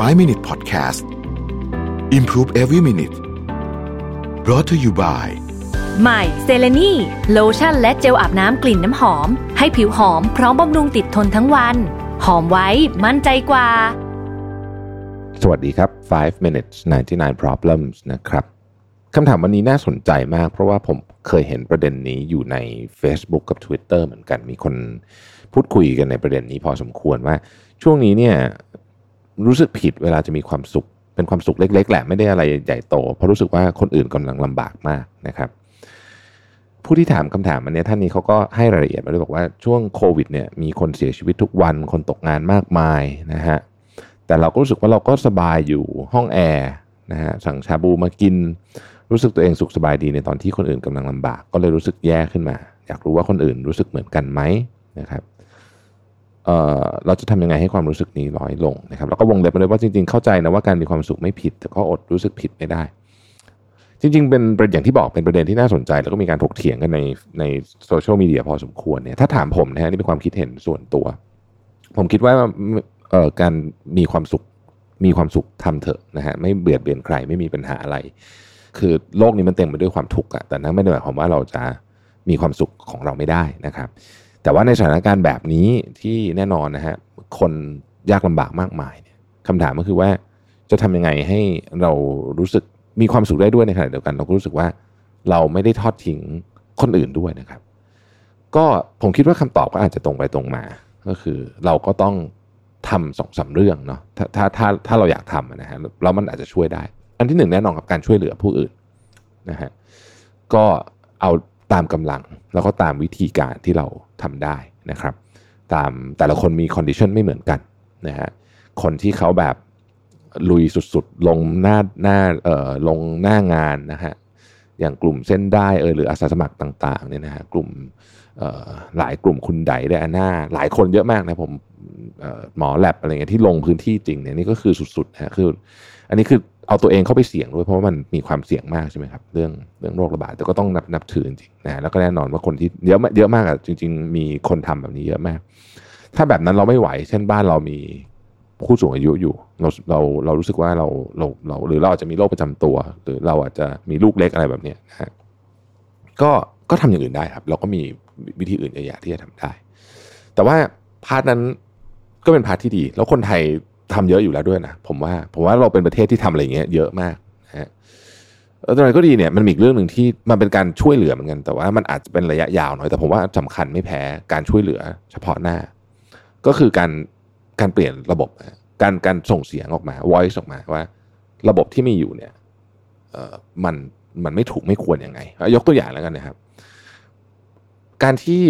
5 Minute Podcast Improve Every Minute brought to you by ใหม่เซเลนีโลชั่นและเจลอาบน้ำกลิ่นน้ำหอม ให้ผิวหอมพร้อมบำรุงติดทนทั้งวัน หอมไว้มั่นใจกว่า สวัสดีครับ 5 minutes 99 problems นะครับคำถามวันนี้น่าสนใจมาก เพราะว่าผมเคยเห็นประเด็นนี้อยู่ใน Facebook กับ Twitter เหมือนกัน มีคนพูดคุยกันในประเด็นนี้พอสมควรว่าช่วงนี้เนี่ย รู้สึกผิดเวลาจะมีความสุข เป็นความสุขเล็ก ๆ แหละไม่ได้อะไรใหญ่โต เพราะรู้สึกว่าคนอื่นกำลังลำบากมากนะครับ ผู้ที่ถามคำถามอันนี้ท่านนี้เขาก็ให้รายละเอียดมาด้วยบอกว่าช่วงโควิดเนี่ยมีคนเสียชีวิตทุกวันคนตกงานมากมายนะฮะแต่เราก็รู้สึกว่าเราก็สบายอยู่ห้องแอร์นะฮะสั่งชาบูมากิน รู้สึกตัวเองสุขสบายดีในตอนที่คนอื่นกำลังลำบาก ก็เลยรู้สึกแย่ขึ้นมา อยากรู้ว่าคนอื่นรู้สึกเหมือนกันไหมนะครับ เออเราจะทำยังไงให้ความรู้สึกนี้น้อยลงนะครับแล้วก็วงเล็บมาเลยว่าจริงๆเข้าใจนะว่าการมีความสุขไม่ผิด แต่ก็อดรู้สึกผิดไม่ได้ จริง ๆ เป็นประเด็นอย่างที่บอกเป็นประเด็นที่น่าสนใจ แล้วก็มีการถกเถียงกันในในโซเชียลมีเดียพอสมควรเนี่ยถ้าถามผมนะฮะนี่เป็นความคิดเห็นส่วนตัว ผมคิดว่าเออการมีความสุขมีความสุขทำเถอะนะฮะไม่เบียดเบียนใครไม่มีปัญหาอะไร คือโลกนี้มันเต็มไปด้วยความทุกข์อะแต่นั่นไม่ได้หมายความว่าเราจะมีความสุขของเราไม่ได้นะครับ แต่ว่าในสถานการณ์แบบนี้ที่แน่นอนนะฮะคนยากลำบากมากมายเนี่ยคำถามก็คือว่าจะทำยังไงให้เรารู้สึกมีความสุขได้ด้วยในขณะเดียวกัน เราก็รู้สึกว่าเราไม่ได้ทอดทิ้งคนอื่นด้วยนะครับ ก็ผมคิดว่าคำตอบก็อาจจะตรงไปตรงมา ก็คือเราก็ต้องทำสองสาเรื่องเนาะถ้าถ้าถ้าถ้าเราอยากทำนะฮะแล้วมันอาจจะช่วยได้ อันที่หนึ่งแน่นอนกับการช่วยเหลือผู้อื่นนะฮะก็เอา ตามกำลัง แล้วก็ตามวิธีการที่เราทำได้นะครับ ตามแต่ละคนมี condition ไม่เหมือนกันนะฮะคนที่เขาแบบลุยสุดๆ ลงหน้าหน้าเอ่อลงหน้างานนะฮะอย่างกลุ่มเส้นด้ายเออหรืออาสาสมัครต่างๆเนี่ยนะฮะกลุ่มหลายกลุ่มคุณได๋ไดอาน่าหลายคนเยอะมากนะผมหมอแลบอะไรเงี้ยที่ลงพื้นที่จริงเนี่ยนี่ก็คือสุดๆฮะคือ อันนี้คือ เอาตัวเองเข้าไปเสี่ยงด้วยเพราะว่ามันมีความเสี่ยงมากใช่ไหมครับเรื่องเรื่องโรคระบาดแต่ก็ต้องนับนับถือจริงนะแล้วก็แน่นอนว่าคนที่เยอะเยอะมากอะจริง ๆ มีคนทำแบบนี้เยอะมาก ถ้าแบบนั้นเราไม่ไหว เช่นบ้านเรามีผู้สูงอายุอยู่เราเราเรารู้สึกว่าเราเราเราหรือเราอาจจะมีโรคประจำตัว หรือเราอาจจะมีลูกเล็กอะไรแบบนี้นะฮะก็ก็ทำอย่างอื่นได้ครับ เราก็มีวิธีอื่นเยอะแยะที่จะทำได้ แต่ว่า part นั้นก็เป็น part ที่ดี แล้วคนไทย ทำเยอะอยู่แล้วด้วยนะผมว่าผมว่าเราเป็นประเทศที่ทำอะไรเงี้ยเยอะมากนะฮะตอนนั้นก็ดีเนี่ยมันมีอีกเรื่องหนึ่งที่มันเป็นการช่วยเหลือเหมือนกัน แต่ว่ามันอาจจะเป็นระยะยาวหน่อยแต่ผมว่าสำคัญไม่แพ้การช่วยเหลือ เฉพาะหน้า ก็คือการการเปลี่ยนระบบ การการส่งเสียงออกมา voice ออกมาว่า ระบบที่มีอยู่เนี่ยเอ่อมันมันไม่ถูกไม่ควรยังไง ยกตัวอย่างแล้วกันนะครับ การที่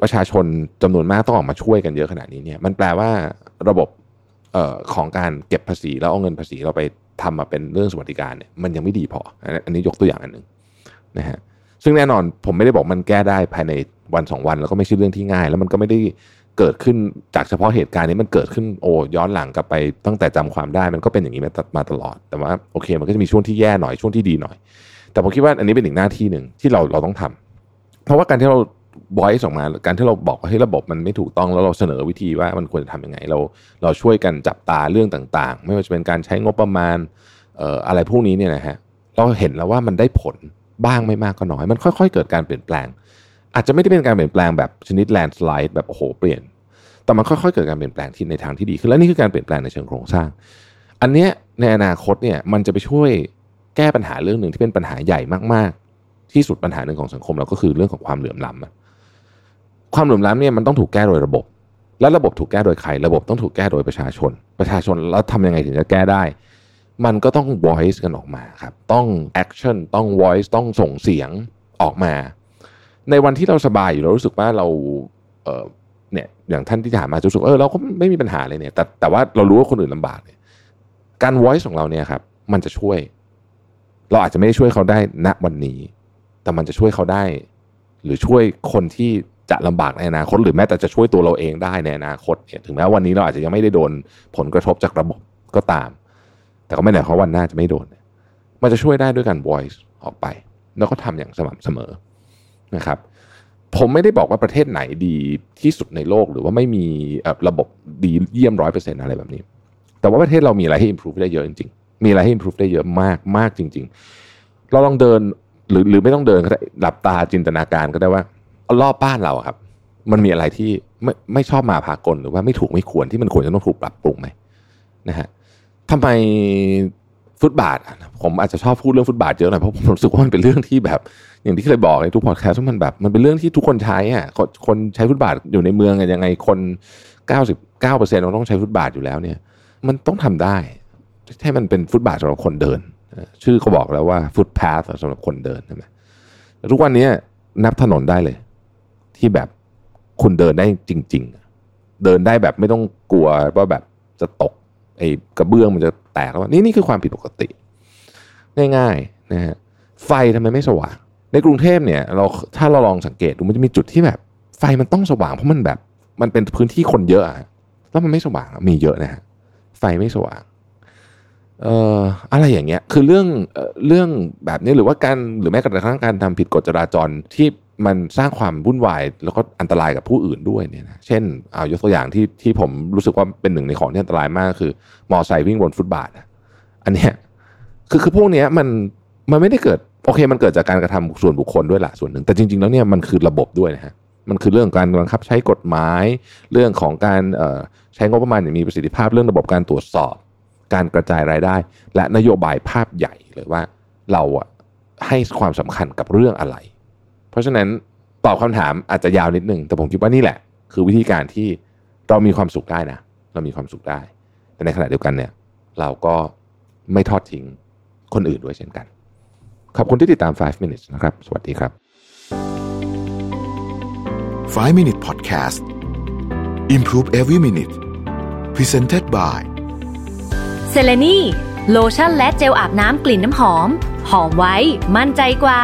ประชาชนจำนวนมากต้องออกมาช่วยกันเยอะขนาดนี้เนี่ย มันแปลว่าระบบ ออของการเก็บภาษีแล้วเอาเงินภาษีเราไปทำมาเป็นเรื่องสวัสดิการเนี่ยมันยังไม่ดีพอ อันนี้ยกตัวอย่างอันหนึ่งนะฮะซึ่งแน่นอนผมไม่ได้บอกมันแก้ได้ภายในวันสองวัน แล้วก็ไม่ใช่เรื่องที่ง่าย แล้วมันก็ไม่ได้เกิดขึ้นจากเฉพาะเหตุการณ์นี้มันเกิดขึ้นโอ้ย้อนหลังกลับไปตั้งแต่จำความได้มันก็เป็นอย่างนี้มาตลอด แต่ว่าโอเค มันก็จะมีช่วงที่แย่หน่อยช่วงที่ดีหน่อย แต่ผมคิดว่าอันนี้เป็นอีกหน้าที่หนึ่งที่เราเราต้องทำเพราะว่าการที่เรา บอยส์ออกมาการที่เราบอกว่าให้ระบบมันไม่ถูกต้องแล้วเราเสนอวิธีว่ามันควรจะทำยังไง เราเราช่วยกันจับตาเรื่องต่าง ๆ ไม่ว่าจะเป็นการใช้งบประมาณเอ่ออะไรพวกนี้เนี่ยนะฮะเราเห็นแล้วว่ามันได้ผลบ้างไม่มากก็น้อย มันค่อยๆ เกิดการเปลี่ยนแปลง อาจจะไม่ได้เป็นการเปลี่ยนแปลงแบบชนิดแลนด์สไลด์แบบโอ้โหเปลี่ยน แต่มันค่อยๆ เกิดการเปลี่ยนแปลงที่ในทางที่ดีขึ้นและนี่คือการเปลี่ยนแปลงในเชิงโครงสร้าง อันเนี้ยในอนาคตเนี่ยมันจะไปช่วยแก้ปัญหาเรื่องหนึ่งที่เป็นปัญหาใหญ่มากๆ ที่สุดปัญหาหนึ่งของสังคมเราก็คือเรื่องของความเหลื่อมล้ำ ความเหลื่อมล้ำเนี่ยมันต้องถูกแก้โดยระบบ และระบบถูกแก้โดยใคร ระบบต้องถูกแก้โดยประชาชน ประชาชนแล้วทำยังไงถึงจะแก้ได้ มันก็ต้อง voice กันออกมาครับ ต้อง action ต้อง voice ต้องส่งเสียงออกมา ในวันที่เราสบายอยู่เรารู้สึกว่าเราเเนี่ยอย่างท่านที่ถามมารู้สึกเออเราก็ไม่มีปัญหาเลยเนี่ยแต่แต่ว่าเรารู้ว่าคนอื่นลำบากเนี่ยการ voice ของเราเนี่ยครับมันจะช่วย เราอาจจะไม่ได้ช่วยเขาได้ณวันนี้ แต่มันจะช่วยเขาได้ หรือช่วยคนที่ จะลำบากในอนาคต หรือแม้แต่จะช่วยตัวเราเองได้ในอนาคตเนี่ยถึงแม้วันนี้เราอาจจะยังไม่ได้โดนผลกระทบจากระบบก็ตาม แต่ก็ไม่ได้เพราะวันหน้าจะไม่โดน มันจะช่วยได้ด้วยการ voice ออกไป แล้วก็ทำอย่างสม่ำเสมอนะครับผมไม่ได้บอกว่าประเทศไหนดีที่สุดในโลกหรือว่าไม่มีระบบดีเยี่ยมร้อยเปอร์เซ็นต์อะไรแบบนี้ แต่ว่าประเทศเรามีอะไรให้ improve ได้เยอะจริงๆ มีอะไรให้ improve ได้เยอะมากมากจริง ๆ เราลองเดินหรือหรือไม่ต้องเดินก็ได้หลับตาจินตนาการก็ได้ว่า รอบบ้านเราครับ มันมีอะไรที่ไม่ไม่ชอบมาพากลหรือว่าไม่ถูกไม่ควรที่มันควรจะต้องถูกปรับปรุงไหมนะฮะทำไมฟุตบาทผมอาจจะชอบพูดเรื่องฟุตบาทเยอะหน่อยเพราะผมรู้สึกว่ามันเป็นเรื่องที่แบบ อย่างที่เคยบอกในทุกพอดแคสต์ว่มันแบบ มันเป็นเรื่องที่ทุกคนใช้อะคนใช้ฟุตบาทอยู่ในเมืองยังไงคนเก้าสิบเก้าเปอร์เซ็นต์เราต้องใช้ฟุตบาทอยู่แล้วเนี่ย มันต้องทำได้ให้มันเป็นฟุตบาทสำหรับคนเดิน ชื่อเขาบอกแล้วว่าฟุตพาสสำหรับคนเดินใช่ไหมทุกวันนี้นับถนนได้เลย ที่แบบคุณเดินได้จริง ๆ เดินได้แบบไม่ต้องกลัวว่าแบบจะตกไอ้กระเบื้องมันจะแตกแล้วนี่นี่คือความผิดปกติ ง่ายๆนะฮะไฟทำไมไม่สว่าง ในกรุงเทพเนี่ยเราถ้าเราลองสังเกตดูมันจะมีจุดที่แบบ ไฟมันต้องสว่างเพราะมันแบบมันเป็นพื้นที่คนเยอะอะแล้วมันไม่สว่างมีเยอะนะฮะไฟไม่สว่างเอ่ออะไรอย่างเงี้ยคือเรื่องเอ่อเรื่องแบบนี้หรือว่าการหรือแม้กระทั่งการทำผิดกฎจราจรที่ มันสร้างความวุ่นวายแล้วก็อันตรายกับผู้อื่นด้วยเนี่ยนะเช่นเอายกตัวอย่างที่ที่ผมรู้สึกว่าเป็นหนึ่งในของที่อันตรายมากคือ มอไซค์วิ่งบนฟุตบาทอะอันเนี้ยคือคือพวกเนี้ยมันมันไม่ได้เกิดโอเค มันเกิดจากการกระทำส่วนบุคคลด้วยละส่วนหนึ่ง แต่จริง ๆ แล้วเนี่ยมันคือระบบด้วยนะฮะมันคือเรื่องการบังคับใช้กฎหมาย เรื่องของการเอ่อใช้งบประมาณอย่างมีประสิทธิภาพเรื่องระบบการตรวจสอบ การกระจายรายได้ และนโยบายภาพใหญ่เลยว่าเราอะให้ความสำคัญกับเรื่องอะไร เพราะฉะนั้นตอบคำถามอาจจะยาวนิดนึงแต่ผมคิดว่านี่แหละ คือวิธีการที่เรามีความสุขได้นะ เรามีความสุขได้ แต่ในขณะเดียวกันเนี่ย เราก็ไม่ทอดทิ้งคนอื่นด้วยเช่นกัน ขอบคุณที่ติดตาม 5 minutes นะครับ สวัสดีครับ 5 Minute Podcast Improve Every Minute Presented by เซเลนีโลชั่นและเจลอาบน้ำกลิ่นน้ำหอม หอมไว้ มั่นใจกว่า